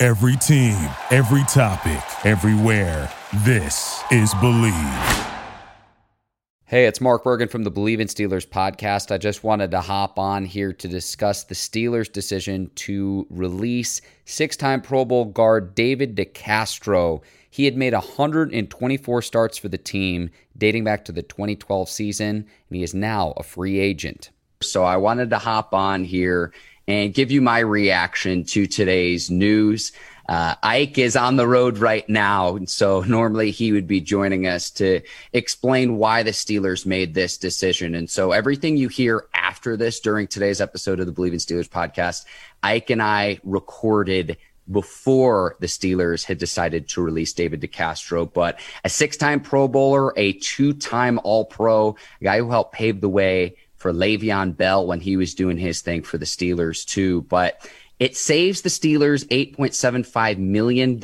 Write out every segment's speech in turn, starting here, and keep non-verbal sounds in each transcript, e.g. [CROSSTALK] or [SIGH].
Every team, every topic, everywhere. This is Believe. Hey, it's Mark Bergen from the Believe in Steelers podcast. I just wanted to hop on here to discuss the Steelers' decision to release six time Pro Bowl guard David DeCastro. He had made 124 starts for the team dating back to the 2012 season, and he is now a free agent. So I wanted to hop on here and give you my reaction to today's news. Uh, Ike is on the road right now. And so [LAUGHS] normally he would be joining us to explain why the Steelers made this decision. And so everything you hear after this during today's episode of the Believe in Steelers podcast, Ike and I recorded before the Steelers had decided to release David DeCastro, but a six time Pro Bowler, a two time All Pro, a guy who helped pave the way for Le'Veon Bell when he was doing his thing for the Steelers too. But it saves the Steelers $8.75 million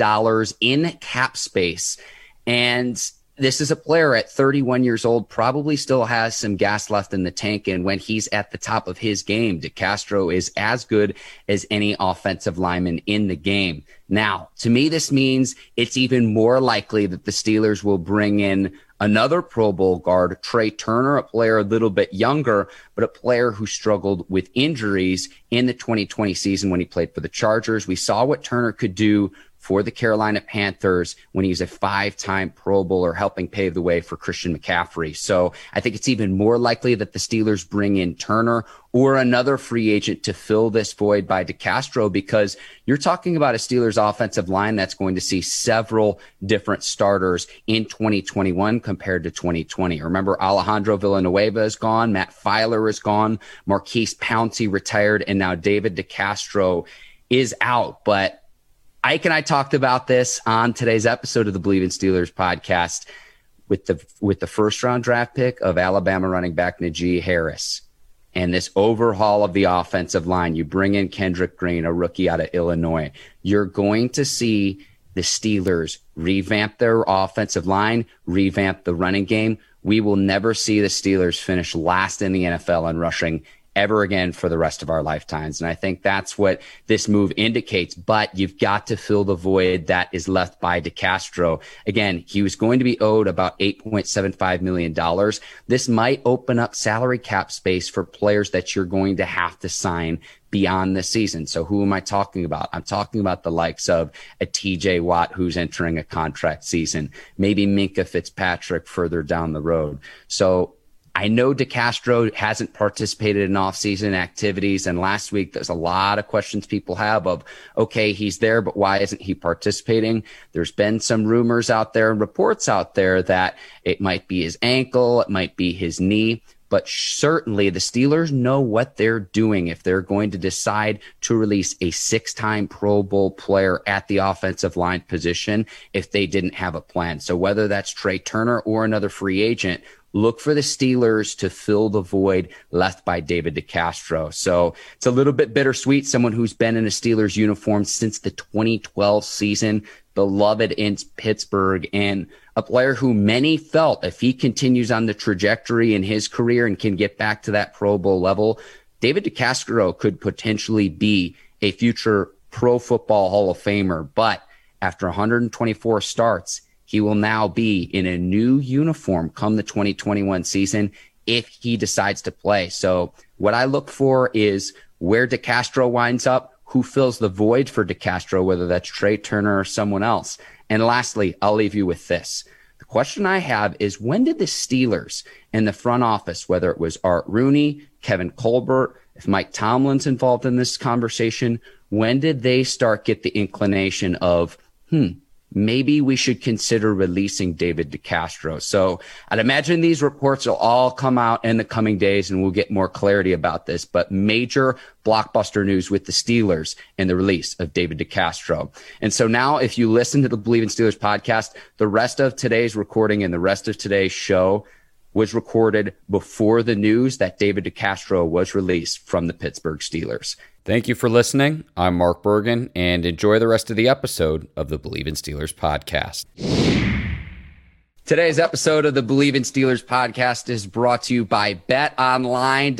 in cap space. And this is a player at 31 years old, probably still has some gas left in the tank. And when he's at the top of his game, DeCastro is as good as any offensive lineman in the game. Now, to me, this means it's even more likely that the Steelers will bring in another Pro Bowl guard, Trai Turner, a player a little bit younger, but a player who struggled with injuries in the 2020 season when he played for the Chargers. We saw what Turner could do for the Carolina Panthers when he's a five time Pro Bowler, helping pave the way for Christian McCaffrey. So I think it's even more likely that the Steelers bring in Turner or another free agent to fill this void by DeCastro because you're talking about a Steelers offensive line that's going to see several different starters in 2021 compared to 2020. Remember, Alejandro Villanueva is gone, Matt Feiler is gone, Maurkice Pouncey retired, and now David DeCastro is out. But Ike and I talked about this on today's episode of the Believe in Steelers podcast with the with the first round draft pick of Alabama running back Najee Harris and this overhaul of the offensive line. You bring in Kendrick Green, a rookie out of Illinois. You're going to see the Steelers revamp their offensive line, revamp the running game. We will never see the Steelers finish last in the NFL in rushing ever again for the rest of our lifetimes. And I think that's what this move indicates. But you've got to fill the void that is left by DeCastro. Again, he was going to be owed about $8.75 million. This might open up salary cap space for players that you're going to have to sign beyond this season. So who am I talking about? I'm talking about the likes of a TJ Watt who's entering a contract season, maybe Minkah Fitzpatrick further down the road. So I know DeCastro hasn't participated in offseason activities. And last week, there's a lot of questions people have of, okay, he's there, but why isn't he participating? There's been some rumors out there and reports out there that it might be his ankle, it might be his knee. But certainly the Steelers know what they're doing if they're going to decide to release a six time Pro Bowl player at the offensive line position if they didn't have a plan. So whether that's Trai Turner or another free agent, look for the Steelers to fill the void left by David DeCastro. So it's a little bit bittersweet. Someone who's been in a Steelers uniform since the 2012 season, beloved in Pittsburgh, and a player who many felt if he continues on the trajectory in his career and can get back to that Pro Bowl level, David DeCastro could potentially be a future Pro Football Hall of Famer. But after 124 starts, he will now be in a new uniform come the 2021 season if he decides to play. So what I look for is where DeCastro winds up, who fills the void for DeCastro, whether that's Trai Turner or someone else. And lastly, I'll leave you with this. The question I have is when did the Steelers in the front office, whether it was Art Rooney, Kevin Colbert, if Mike Tomlin's involved in this conversation, when did they start get the inclination of, hmm, maybe we should consider releasing David DeCastro. So I'd imagine these reports will all come out in the coming days and we'll get more clarity about this. But major blockbuster news with the Steelers and the release of David DeCastro. And so now if you listen to the Believe in Steelers podcast, the rest of today's recording and the rest of today's show was recorded before the news that David DeCastro was released from the Pittsburgh Steelers. Thank you for listening. I'm Mark Bergen, and enjoy the rest of the episode of the Believe in Steelers podcast. Today's episode of the Believe in Steelers podcast is brought to you by betonline.ag.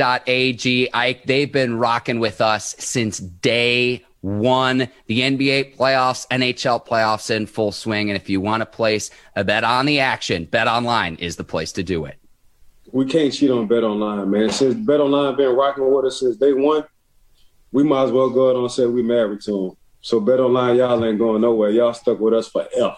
Ike, they've been rocking with us since day one. The NBA playoffs, NHL playoffs in full swing. And if you want to place a bet on the action, betonline is the place to do it. We can't cheat on betonline, man. Since betonline been rocking with us since day one, we might as well go ahead and say we married to him. So bet online, y'all ain't going nowhere. Y'all stuck with us forever.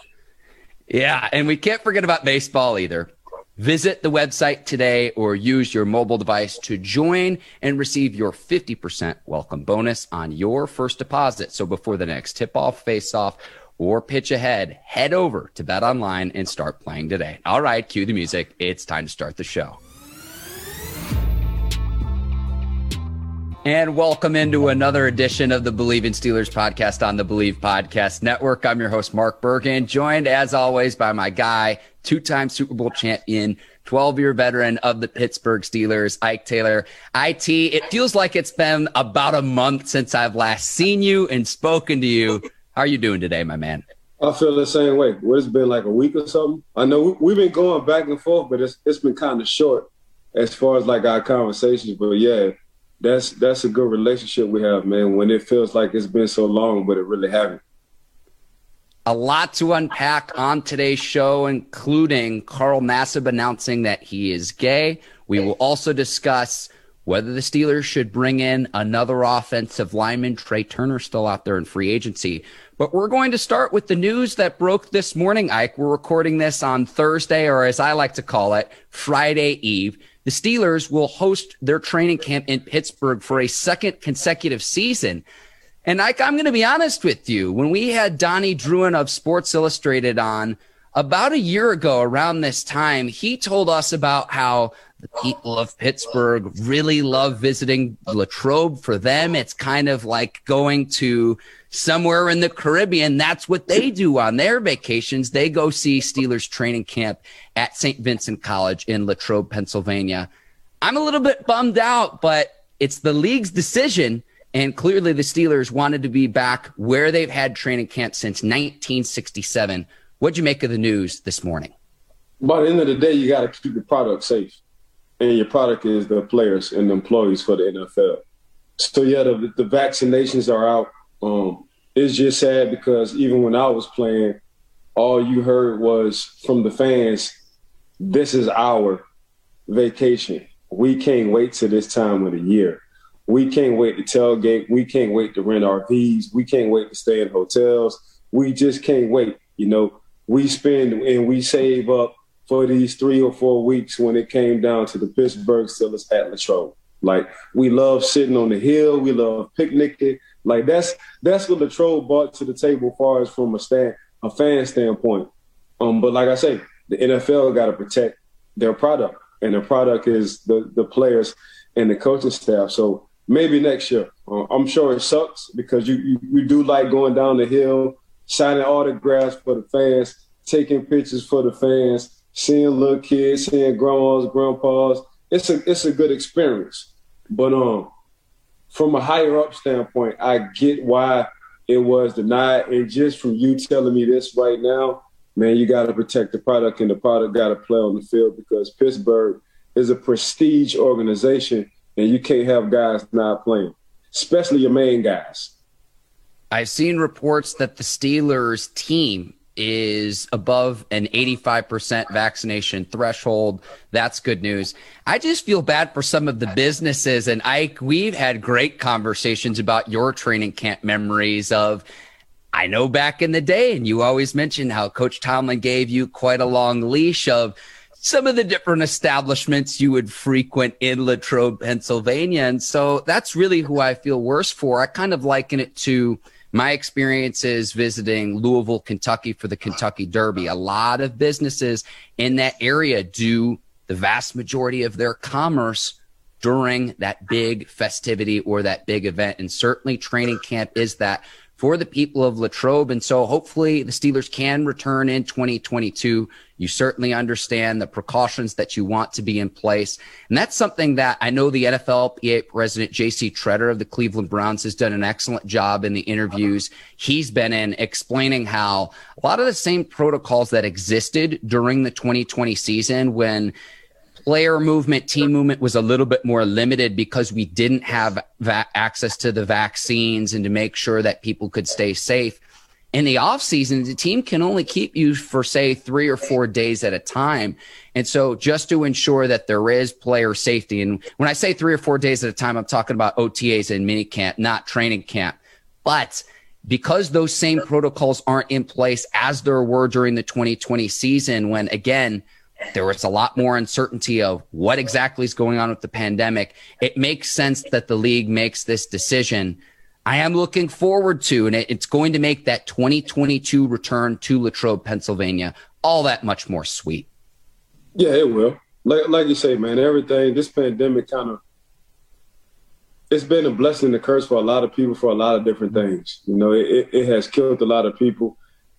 Yeah, and we can't forget about baseball either. Visit the website today or use your mobile device to join and receive your 50% welcome bonus on your first deposit. So before the next tip off, face off, or pitch ahead, head over to Bet Online and start playing today. All right, cue the music. It's time to start the show. And welcome into another edition of the Believe in Steelers podcast on the Believe Podcast Network. I'm your host, Mark Bergen, joined as always by my guy, two time Super Bowl champion, 12 year veteran of the Pittsburgh Steelers, Ike Taylor. IT, it feels like it's been about a month since I've last seen you and spoken to you. How are you doing today, my man? I feel the same way. What, it's been like a week or something? I know we've been going back and forth, but it's, it's been kind of short as far as like our conversations. But yeah, that's that's a good relationship we have, man. When it feels like it's been so long, but it really haven't. A lot to unpack on today's show, including Carl Nassib announcing that he is gay. We will also discuss whether the Steelers should bring in another offensive lineman. Trai Turner still out there in free agency. But we're going to start with the news that broke this morning, Ike. We're recording this on Thursday, or as I like to call it, Friday Eve. The Steelers will host their training camp in Pittsburgh for a second consecutive season. And I, am going to be honest with you. When we had Donnie Druin of Sports Illustrated on about a year ago around this time, he told us about how the people of Pittsburgh really love visiting Latrobe. For them, it's kind of like going to somewhere in the Caribbean. That's what they do on their vacations. They go see Steelers training camp at St. Vincent College in Latrobe, Pennsylvania. I'm a little bit bummed out, but it's the league's decision. And clearly the Steelers wanted to be back where they've had training camp since 1967. What'd you make of the news this morning? By the end of the day, you got to keep the product safe. And your product is the players and the employees for the NFL. So, yeah, the, the vaccinations are out. Um, it's just sad because even when I was playing, all you heard was from the fans, this is our vacation. We can't wait to this time of the year. We can't wait to tailgate. We can't wait to rent RVs. We can't wait to stay in hotels. We just can't wait. You know, we spend and we save up for these three or four weeks when it came down to the Pittsburgh Steelers at Latrobe. Like we love sitting on the hill. We love picnicking. Like that's that's what Latrobe brought to the table, far as from a stand a fan standpoint. Um, but like I say, the NFL got to protect their product, and the product is the the players and the coaching staff. So maybe next year. Uh, I'm sure it sucks because you, you you do like going down the hill, signing autographs for the fans, taking pictures for the fans, seeing little kids, seeing grandmas, grandpas. It's a it's a good experience. But um, from a higher up standpoint, I get why it was denied. And just from you telling me this right now, man, you got to protect the product, and the product got to play on the field because Pittsburgh is a prestige organization, and you can't have guys not playing, especially your main guys. I've seen reports that the Steelers team is above an 85% vaccination threshold. That's good news. I just feel bad for some of the businesses. And Ike, we've had great conversations about your training camp memories of, I know back in the day, and you always mentioned how Coach Tomlin gave you quite a long leash of some of the different establishments you would frequent in Latrobe, Pennsylvania. And so that's really who I feel worse for. I kind of liken it to my experiences visiting Louisville, Kentucky for the Kentucky Derby, a lot of businesses in that area do the vast majority of their commerce during that big festivity or that big event. And certainly training camp is that for the people of Latrobe. And so hopefully the Steelers can return in 2022. You certainly understand the precautions that you want to be in place. And that's something that I know the NFLPA president, JC Tretter of the Cleveland Browns has done an excellent job in the interviews he's been in explaining how a lot of the same protocols that existed during the 2020 season when player movement, team movement was a little bit more limited because we didn't have va- access to the vaccines and to make sure that people could stay safe. In the off season, the team can only keep you for say three or four days at a time. And so just to ensure that there is player safety. And when I say three or four days at a time, I'm talking about OTAs and mini camp, not training camp. But because those same protocols aren't in place as there were during the 2020 season, when again, there was a lot more uncertainty of what exactly is going on with the pandemic. It makes sense that the league makes this decision. I am looking forward to, and it's going to make that 2022 return to Latrobe, Pennsylvania, all that much more sweet. Yeah, it will. Like, like you say, man, everything, this pandemic kind of, it's been a blessing and a curse for a lot of people for a lot of different things. You know, it, it has killed a lot of people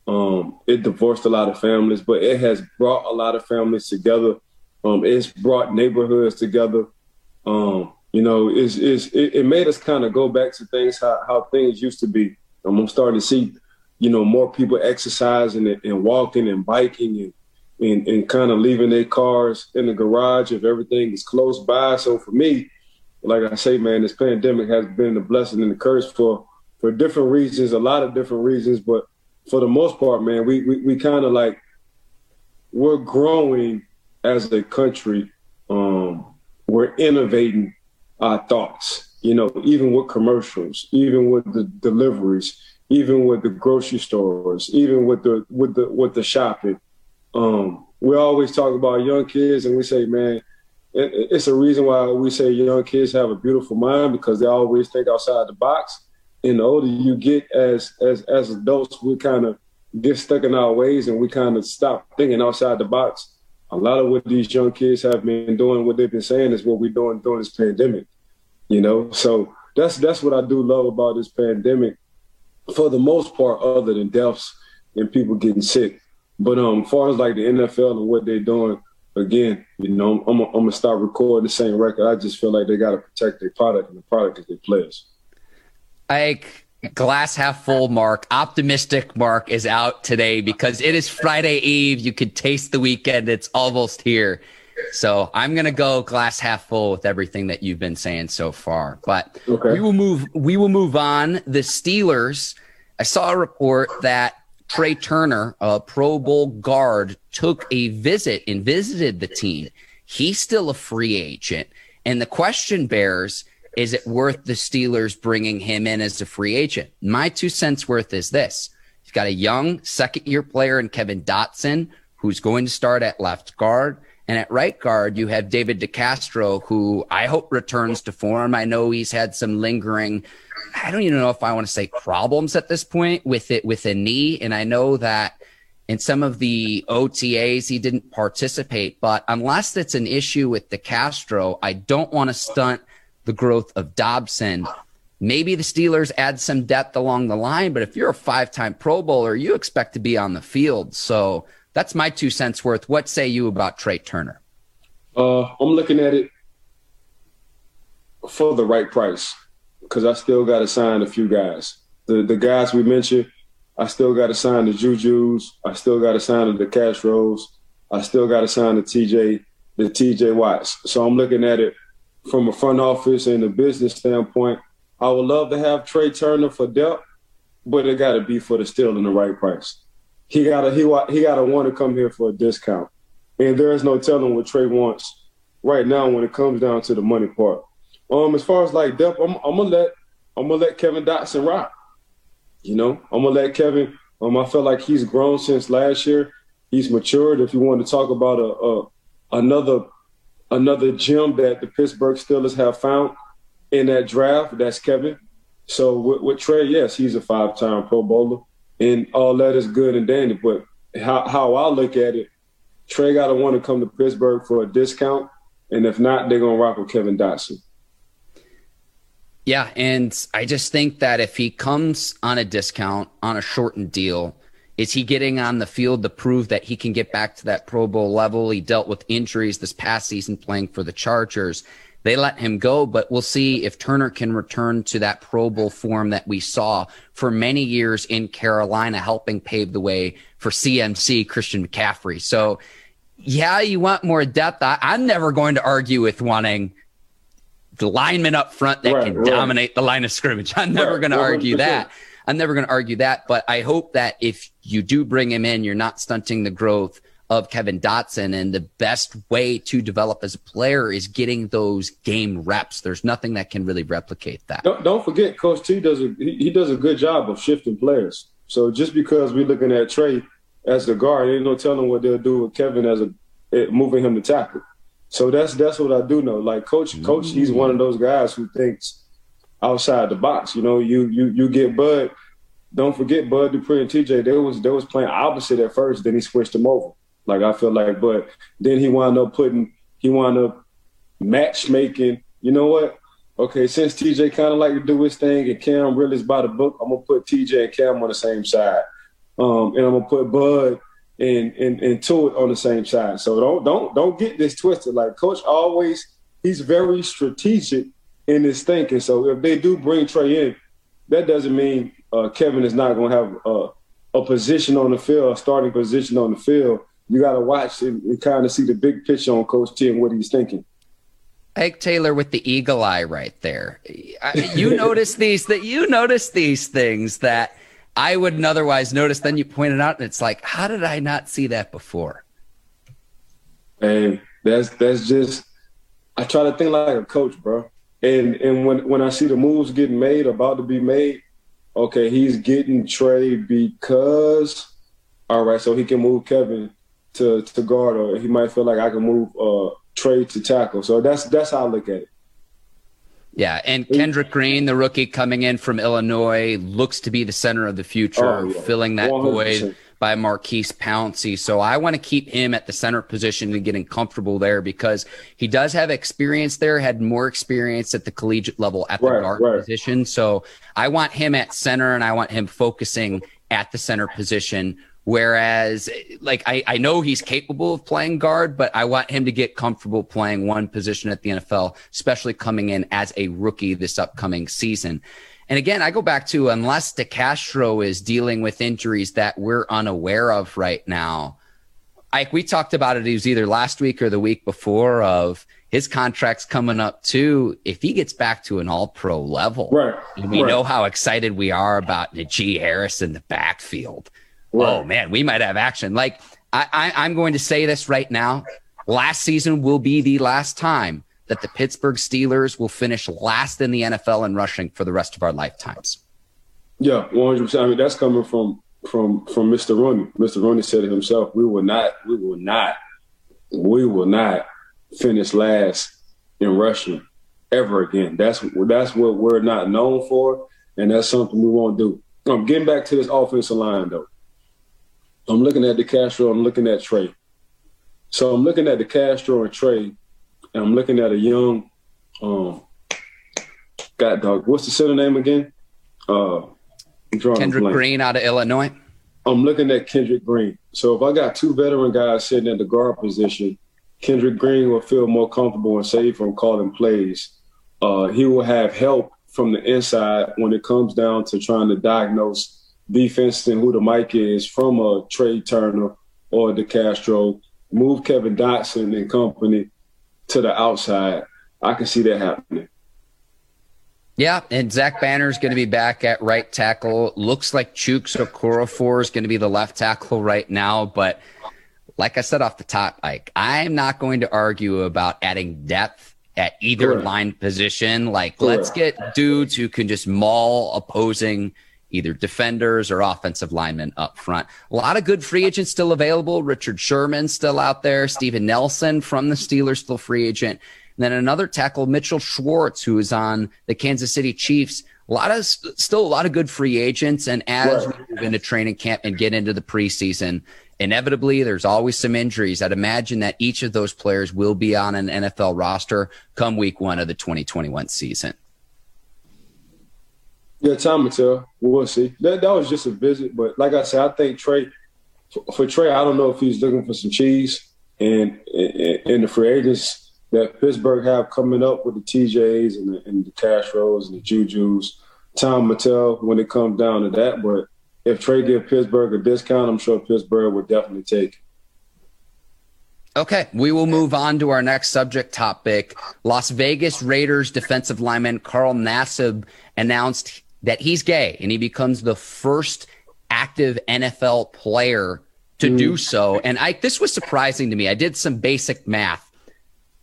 um, it divorced a lot of families, but it has brought a lot of families together. Um, it's brought neighborhoods together. Um, you know, it's, it's, it, it made us kind of go back to things how, how things used to be. I'm starting to see, you know, more people exercising and, and walking and biking and, and, and kind of leaving their cars in the garage if everything is close by. So for me, like I say, man, this pandemic has been a blessing and a curse for for different reasons, a lot of different reasons, but for the most part, man, we we, we kind of like we're growing as a country. Um, we're innovating our thoughts. You know, even with commercials, even with the deliveries, even with the grocery stores, even with the with the with the shopping. Um, we always talk about young kids, and we say, man, it, it's a reason why we say young kids have a beautiful mind because they always think outside the box and the older you get as as as adults, we kind of get stuck in our ways and we kind of stop thinking outside the box. A lot of what these young kids have been doing, what they've been saying, is what we're doing during this pandemic. You know, so that's that's what I do love about this pandemic. For the most part, other than deaths and people getting sick, but um, far as like the NFL and what they're doing, again, you know, I'm, I'm, I'm gonna start recording the same record. I just feel like they got to protect their product and the product is their players. Like glass half full mark optimistic mark is out today because it is friday eve. You could taste the weekend. It's almost here. So i'm gonna go glass half full with everything that you've been saying so far. But okay. we will move we will move on. The steelers i saw a report that Trai turner a pro bowl guard took a visit and visited the team. He's still a free agent. And the question bears is it worth the Steelers bringing him in as a free agent? My two cents worth is this. You've got a young second year player in Kevin Dotson, who's going to start at left guard. And at right guard, you have David DeCastro, who I hope returns to form. I know he's had some lingering, I don't even know if I want to say problems at this point with it, with a knee. And I know that in some of the OTAs, he didn't participate. But unless it's an issue with DeCastro, I don't want to stunt the growth of Dotson. Maybe the Steelers add some depth along the line, but if you're a five time Pro Bowler, you expect to be on the field. So that's my two cents worth. What say you about Trai Turner? Uh, I'm looking at it for the right price because I still got to sign a few guys. The the guys we mentioned, I still got to sign the Juju's. I still got to sign the Castros. I still got to sign the TJ the TJ Watts. So I'm looking at it from a front office and a business standpoint, I would love to have Trai Turner for depth, but it got to be for the still in the right price. He gotta he he gotta want to come here for a discount, and there is no telling what Trai wants right now when it comes down to the money part. Um, as far as like depth, I'm, I'm gonna let I'm gonna let Kevin Dotson rock. You know, I'm gonna let Kevin. Um, I feel like he's grown since last year. He's matured. If you want to talk about a, a another another gem that the Pittsburgh Steelers have found in that draft. That's Kevin. So with, with Trai, yes, he's a five-time Pro Bowler, and all that is good and dandy. But how how I look at it, Trai got to want to come to Pittsburgh for a discount, and if not, they're gonna rock with Kevin Dotson. Yeah, and I just think that if he comes on a discount on a shortened deal, is he getting on the field to prove that he can get back to that Pro Bowl level? He dealt with injuries this past season playing for the Chargers. They let him go, but we'll see if Turner can return to that Pro Bowl form that we saw for many years in Carolina, helping pave the way for CMC Christian McCaffrey. So, yeah, you want more depth. I, am never going to argue with wanting the lineman up front that right, can right. dominate the line of scrimmage. I'm never right, going to argue that. I'm never going to argue that, but I hope that if you do bring him in, you're not stunting the growth of Kevin Dotson. And the best way to develop as a player is getting those game reps. There's nothing that can really replicate that. Don't, don't forget, Coach T does a he, does a good job of shifting players. So just because we're looking at Trai as the guard, ain't no telling what they'll do with Kevin as a eh, moving him to tackle. So that's that's what I do know. Like Coach, mm-hmm. Coach, he's one of those guys who thinks outside the box. You know, you you you get Bud. Don't forget Bud Dupree and TJ. They was they was playing opposite at first. Then he switched them over. Like I feel like, but then he wound up putting he wound up matchmaking. You know what? Okay, since TJ kind of like to do his thing and Cam really is by the book, I'm gonna put TJ and Cam on the same side, um, and I'm gonna put Bud and and and Tuitt on the same side. So don't don't don't get this twisted. Like Coach always, he's very strategic in his thinking. So if they do bring Trai in, that doesn't mean uh, Kevin is not going to have uh, a position on the field, a starting position on the field. You got to watch and, and kind of see the big picture on Coach T and what he's thinking. Ike Taylor with the eagle eye right there. You [LAUGHS] notice these that you notice these things that I wouldn't otherwise notice. Then you point it out, and it's like, how did I not see that before? And that's that's just I try to think like a coach, bro. And and when when I see the moves getting made, about to be made, okay, he's getting Trai because all right, so he can move Kevin to to guard, or he might feel like I can move uh, Trai to tackle. So that's that's how I look at it. Yeah, and Kendrick Green, the rookie coming in from Illinois, looks to be the center of the future, oh, yeah. filling that 100%. void by Maurkice Pouncey. So I want to keep him at the center position and getting comfortable there because he does have experience there, had more experience at the collegiate level at the right, guard right. position. So I want him at center and I want him focusing at the center position. Whereas, like, I, I know he's capable of playing guard, but I want him to get comfortable playing one position at the NFL, especially coming in as a rookie this upcoming season. And again, I go back to unless DeCastro is dealing with injuries that we're unaware of right now. Like we talked about it, it was either last week or the week before of his contract's coming up too. If he gets back to an all pro level, right. and we right. know how excited we are about Najee Harris in the backfield. Oh right. Oh man, we might have action. Like I, I, I'm going to say this right now. Last season will be the last time that the Pittsburgh Steelers will finish last in the NFL in rushing for the rest of our lifetimes. Yeah, one hundred percent. I mean, that's coming from from from Mr. Rooney. Mr. Rooney said it himself. We will not. We will not. We will not finish last in rushing ever again. That's that's what we're not known for, and that's something we won't do. I'm getting back to this offensive line though. I'm looking at DeCastro. I'm looking at Trai. So I'm looking at DeCastro and Trai and I'm looking at a young, um, God dog. What's the center name again? Uh, Kendrick Green out of Illinois. I'm looking at Kendrick Green. So if I got two veteran guys sitting at the guard position, Kendrick Green will feel more comfortable and safe from calling plays. Uh, he will have help from the inside when it comes down to trying to diagnose defense and who the mic is from a Trai Turner or DeCastro. Move Kevin Dotson and company to the outside, I can see that happening. Yeah, and Zach Banner is going to be back at right tackle. Looks like Chuks Okorafor is going to be the left tackle right now, but like I said off the top, Ike, I'm not going to argue about adding depth at either Correct. line position. Like, Correct. let's get dudes who can just maul opposing – either defenders or offensive linemen up front. A lot of good free agents still available. Richard Sherman still out there. Steven Nelson from the Steelers still free agent. And then another tackle, Mitchell Schwartz, who is on the Kansas City Chiefs. a lot of still a lot of good free agents. And as right. we move into training camp and get into the preseason, inevitably there's always some injuries. I'd imagine that each of those players will be on an NFL roster come week one of the 2021 season. Yeah, time will tell. We'll see. That, that was just a visit, but like I said, I think Trai for, for Trai, I don't know if he's looking for some cheese and in the free agents that Pittsburgh have coming up with the TJs and the, and the and the Juju's. Tom Mattel when it comes down to that, but if Trai give Pittsburgh a discount, I'm sure Pittsburgh would definitely take. Okay, we will move on to our next subject topic. Las Vegas Raiders defensive lineman Carl Nassib announced that he's gay and he becomes the first active NFL player to mm. do so. And I this was surprising to me. I did some basic math.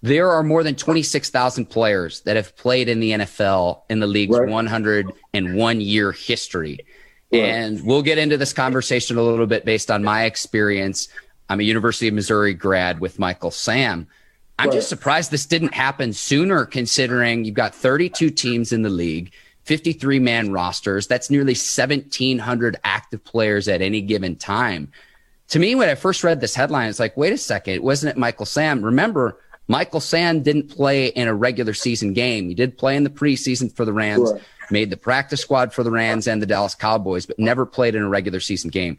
There are more than 26,000 players that have played in the NFL in the league's right. 101 year history. Right. And we'll get into this conversation a little bit based on my experience. I'm a University of Missouri grad with Michael Sam. I'm right. just surprised this didn't happen sooner, considering you've got 32 teams in the league. 53 man rosters. That's nearly 1,700 active players at any given time. To me, when I first read this headline, it's like, wait a second, wasn't it Michael Sam? Remember, Michael Sam didn't play in a regular season game. He did play in the preseason for the Rams, right. made the practice squad for the Rams and the Dallas Cowboys, but never played in a regular season game.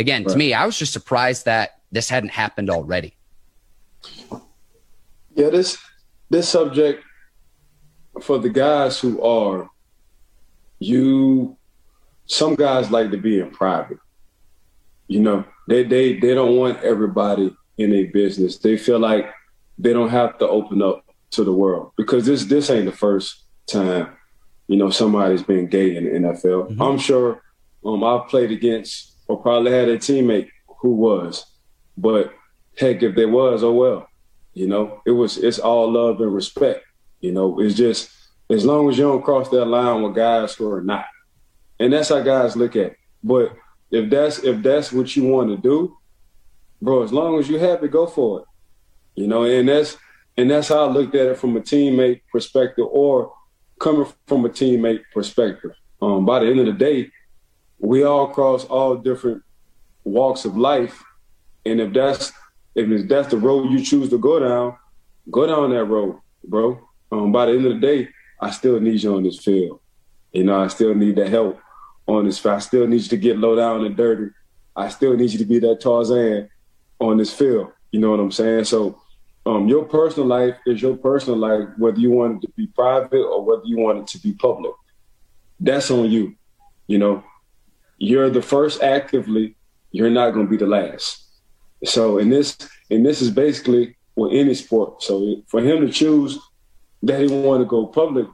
Again, right. to me, I was just surprised that this hadn't happened already. Yeah, this this subject for the guys who are you some guys like to be in private. You know, they they they don't want everybody in a business. They feel like they don't have to open up to the world because this this ain't the first time, you know, somebody's been gay in the NFL. Mm-hmm. I'm sure um, I've played against or probably had a teammate who was, but heck, if there was, oh well. You know, it was it's all love and respect. You know, it's just as long as you don't cross that line with guys who are not. And that's how guys look at it. But if that's if that's what you want to do, bro, as long as you're happy, go for it. You know, and that's and that's how I looked at it from a teammate perspective or coming from a teammate perspective. Um, by the end of the day, we all cross all different walks of life. And if that's if that's the road you choose to go down, go down that road, bro. Um, by the end of the day, I still need you on this field. You know, I still need that help on this field. I still need you to get low down and dirty. I still need you to be that Tarzan on this field. You know what I'm saying? So um, your personal life is your personal life, whether you want it to be private or whether you want it to be public. That's on you. You know, you're the first actively, you're not going to be the last. So, in this, and this is basically with any sport. So, for him to choose that he want to go public,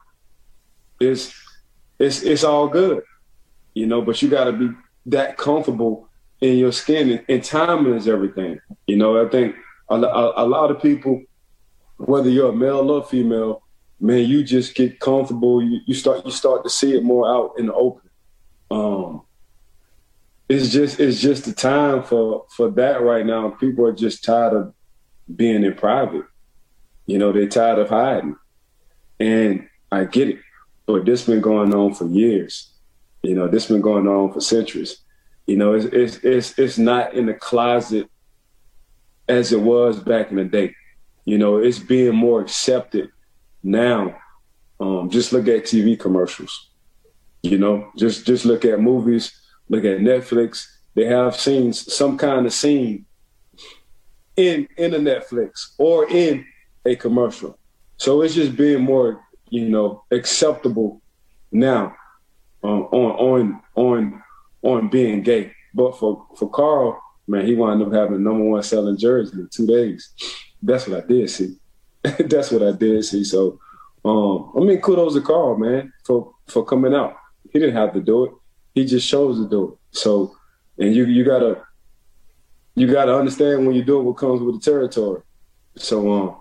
it's it's it's all good, you know. But you got to be that comfortable in your skin, and, and timing is everything. You know, I think a, a, a lot of people, whether you're a male or female, man, you just get comfortable. You, you start you start to see it more out in the open. Um, it's just it's just the time for for that right now. People are just tired of being in private. You know, they're tired of hiding. And I get it, but this been going on for years. You know, this been going on for centuries. You know, it's it's it's, it's not in the closet as it was back in the day. You know, it's being more accepted now. Um, just look at TV commercials. You know, just just look at movies, look at Netflix. They have scenes, some kind of scene in in a Netflix or in a commercial. So it's just being more, you know, acceptable now um, on on on on being gay. But for for Carl, man, he wound up having number one selling jersey in two days. That's what I did see. [LAUGHS] That's what I did see. So, um, I mean, kudos to Carl, man, for for coming out. He didn't have to do it. He just chose to do it. So, and you you gotta you gotta understand when you do it what comes with the territory. So, um,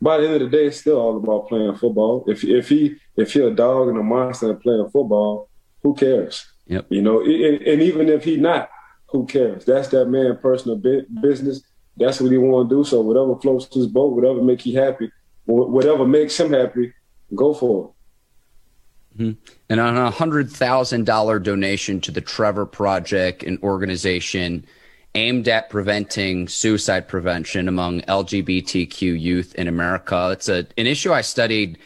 by the end of the day, it's still all about playing football. If if he if you're a dog and a monster and playing football, who cares? Yep. You know, and, and even if he not, who cares? That's that man' personal business. That's what he want to do. So whatever floats his boat, whatever make you happy, whatever makes him happy, go for Mm-hmm. And on a hundred thousand dollar donation to the Trevor Project, an organization aimed at preventing suicide prevention among LGBTQ youth in America. It's a, an issue I studied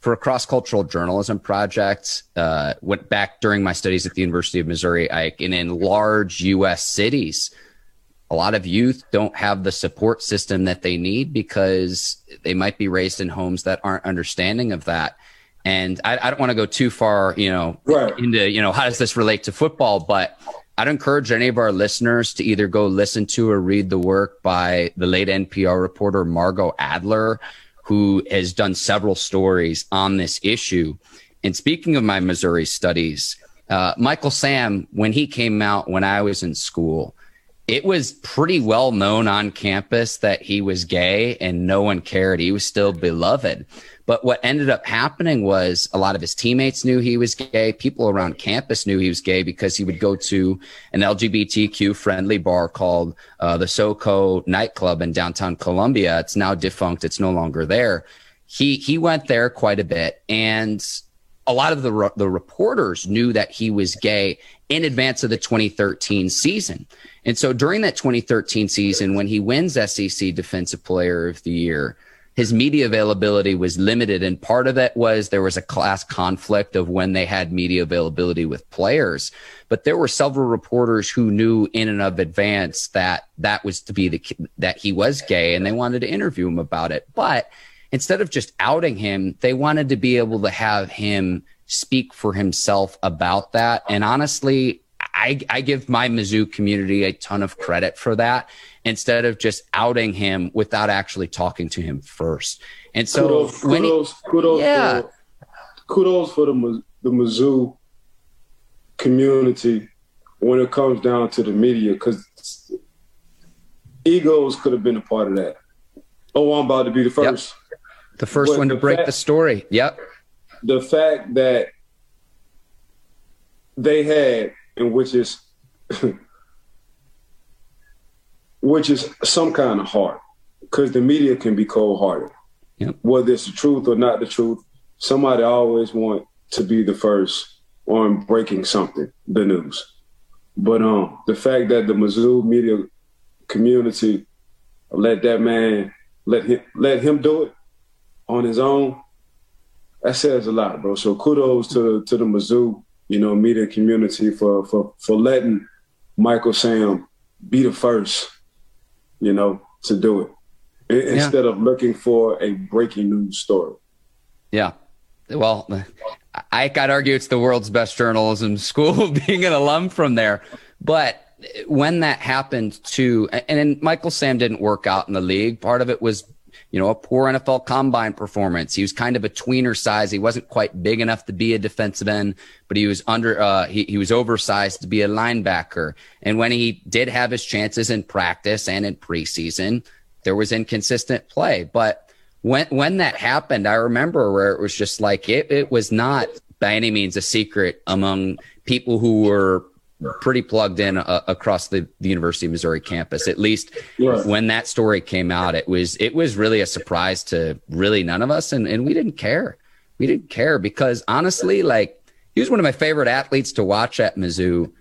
for a cross cultural journalism project. Uh, went back during my studies at the University of Missouri. I, and in large U.S. cities, a lot of youth don't have the support system that they need because they might be raised in homes that aren't understanding of that. And I, I don't want to go too far, you know, right. into, you know, how does this relate to football? But I'd encourage any of our listeners to either go listen to or read the work by the late NPR reporter Margot Adler, who has done several stories on this issue. And speaking of my Missouri studies, uh, Michael Sam, when he came out when I was in school, it was pretty well known on campus that he was gay and no one cared. He was still beloved. But what ended up happening was a lot of his teammates knew he was gay. People around campus knew he was gay because he would go to an LGBTQ friendly bar called uh, the SoCo nightclub in downtown Columbia. It's now defunct. It's no longer there. He, he went there quite a bit and a lot of the, the reporters knew that he was gay in advance of the 2013 season. And so during that 2013 season, when he wins SEC Defensive Player of the Year, his media availability was limited. And part of it was there was a class conflict of when they had media availability with players. But there were several reporters who knew in and of advance that that was to be the, that he was gay and they wanted to interview him about it. But instead of just outing him, they wanted to be able to have him speak for himself about that. And honestly, I, I give my Mizzou community a ton of credit for that instead of just outing him without actually talking to him first. And so kudos, when kudos, he, kudos, yeah. for, kudos for the the Mizzou community when it comes down to the media because egos could have been a part of that. Oh, I'm about to be the first. Yep. The first but one to break fact, the story. Yep. The fact that they had, and which is [LAUGHS] which is some kind of heart, because the media can be cold hearted. Yep. Whether it's the truth or not the truth, somebody always want to be the first on breaking something, the news. But um, the fact that the Mizzou media community let that man let him let him do it on his own, that says a lot, bro. So kudos to to the Mizzou, you know, media community for for for letting Michael Sam be the first you know, to do it yeah. instead of looking for a breaking news story. Yeah. Well, I got argue it's the world's best journalism [LAUGHS] school [LAUGHS] being an alum from there. But when that happened to, and then Michael Sam didn't work out in the league. Part of it was you know, a poor NFL combine performance. He was kind of a tweener size. He wasn't quite big enough to be a defensive end, but he was under, uh, he, he was oversized to be a linebacker. And when he did have his chances in practice and in preseason, there was inconsistent play. But when, when that happened, I remember where it was just like, it, it was not by any means a secret among people who were pretty plugged in uh, across the, the, University of Missouri campus. At least when that story came out, it was it was really a surprise to really none of us, and and we didn't care. We didn't care because honestly, like he was one of my favorite athletes to watch at Mizzou.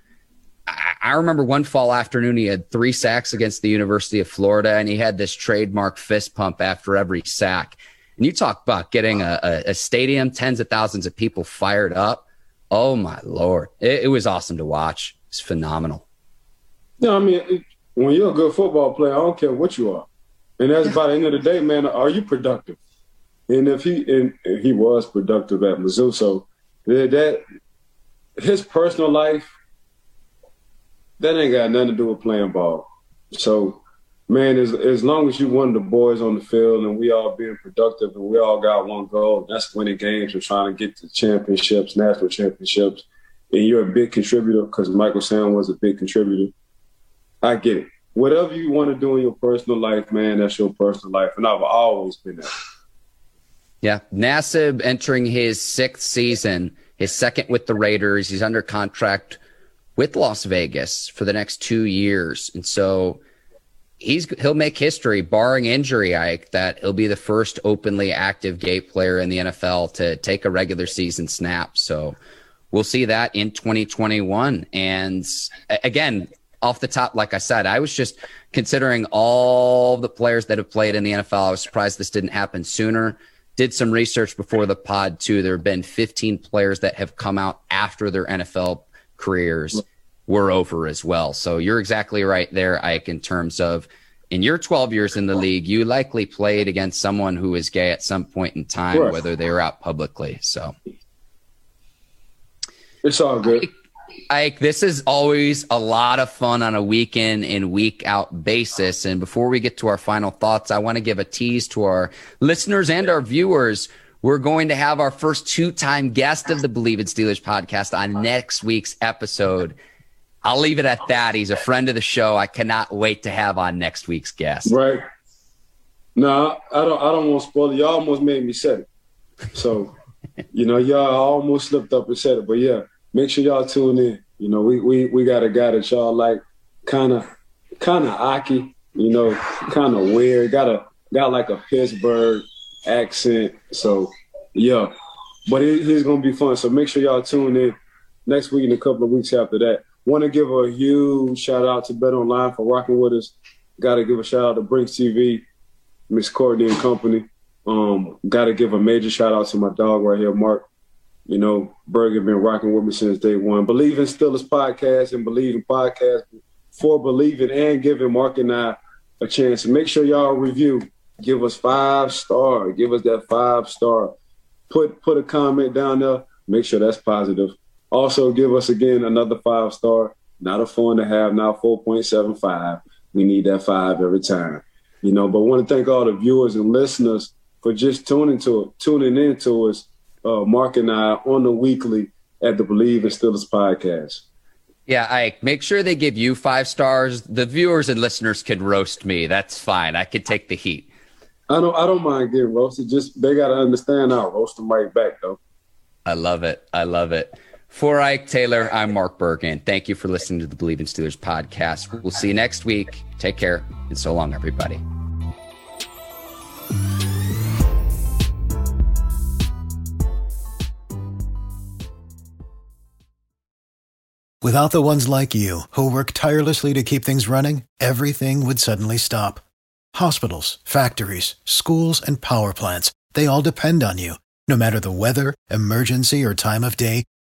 I, I remember one fall afternoon he had three sacks against the University of Florida, and he had this trademark fist pump after every sack. And you talk about getting a, a, a stadium, tens of thousands of people fired up Oh my lord, it, it was awesome to watch. It's phenomenal. Yeah, I mean, when you're a good football player, I don't care what you are, and that's by the end of the day, man. Are you productive? And if he and he was productive at Mizzou, so that his personal life that ain't got nothing to do with playing ball. So man, as as long as you one of the boys on the field and we all being productive and we all got one goal, that's winning games and trying to get to championships, national championships, and you're a big contributor because Michael Sam was a big contributor. I get it. Whatever you want to do in your personal life, man, that's your personal life, and I've always been that. Yeah, Nassib entering his sixth season, his second with the Raiders. He's under contract with Las Vegas for the next two years, and so he's he'll make history, barring injury. Ike that he'll be the first openly active gay player in the NFL to take a regular season snap. So we'll see that in 2021. And again, off the top, like I said, I was just considering all the players that have played in the NFL. I was surprised this didn't happen sooner. Did some research before the pod too. There have been 15 players that have come out after their NFL careers were over as well. So you're exactly right there, Ike, in terms of in your 12 years in the league, you likely played against someone who was gay at some point in time, whether they were out publicly. So it's all good. Ike, this is always a lot of fun on a week in and week out basis. And before we get to our final thoughts, I want to give a tease to our listeners and our viewers. We're going to have our first two time guest of the Believe in Steelers podcast on next week's episode. I'll leave it at that. He's a friend of the show. I cannot wait to have on next week's guest. Right. No, I don't. I don't want to spoil it. Y'all almost made me say it. So, you know, y'all almost slipped up and said it. But yeah, make sure y'all tune in. You know, we we we got a guy that y'all like, kind of, kind of Aki. You know, kind of weird. Got a got like a Pittsburgh accent. So yeah, but it, it's gonna be fun. So make sure y'all tune in next week and a couple of weeks after that. Want to give a huge shout out to BetOnline for rocking with us. Got to give a shout out to Brinks TV, Miss Courtney and company. Um, got to give a major shout out to my dog right here, Mark. You know, Berger been rocking with me since day one. Bleav in Steelers podcast and believe in podcast for believing and giving Mark and I a chance. Make sure y'all review. Give us five star. Give us that five star. Put put a comment down there. Make sure that's positive. Also, give us again another five star. Not a four and a half, not four point seven five. We need that five every time. You know, but I want to thank all the viewers and listeners for just tuning to it, tuning in to us uh, Mark and I on the weekly at the Bleav in Steelers podcast. Yeah, Ike, make sure they give you five stars. The viewers and listeners can roast me. That's fine. I can take the heat. I don't. I don't mind getting roasted. Just they got to understand. I'll roast them right back, though. I love it. I love it. For Ike Taylor, I'm Mark Bergen. Thank you for listening to the Bleav in Steelers podcast. We'll see you next week. Take care and so long, everybody. Without the ones like you, who work tirelessly to keep things running, everything would suddenly stop. Hospitals, factories, schools, and power plants, they all depend on you. No matter the weather, emergency, or time of day,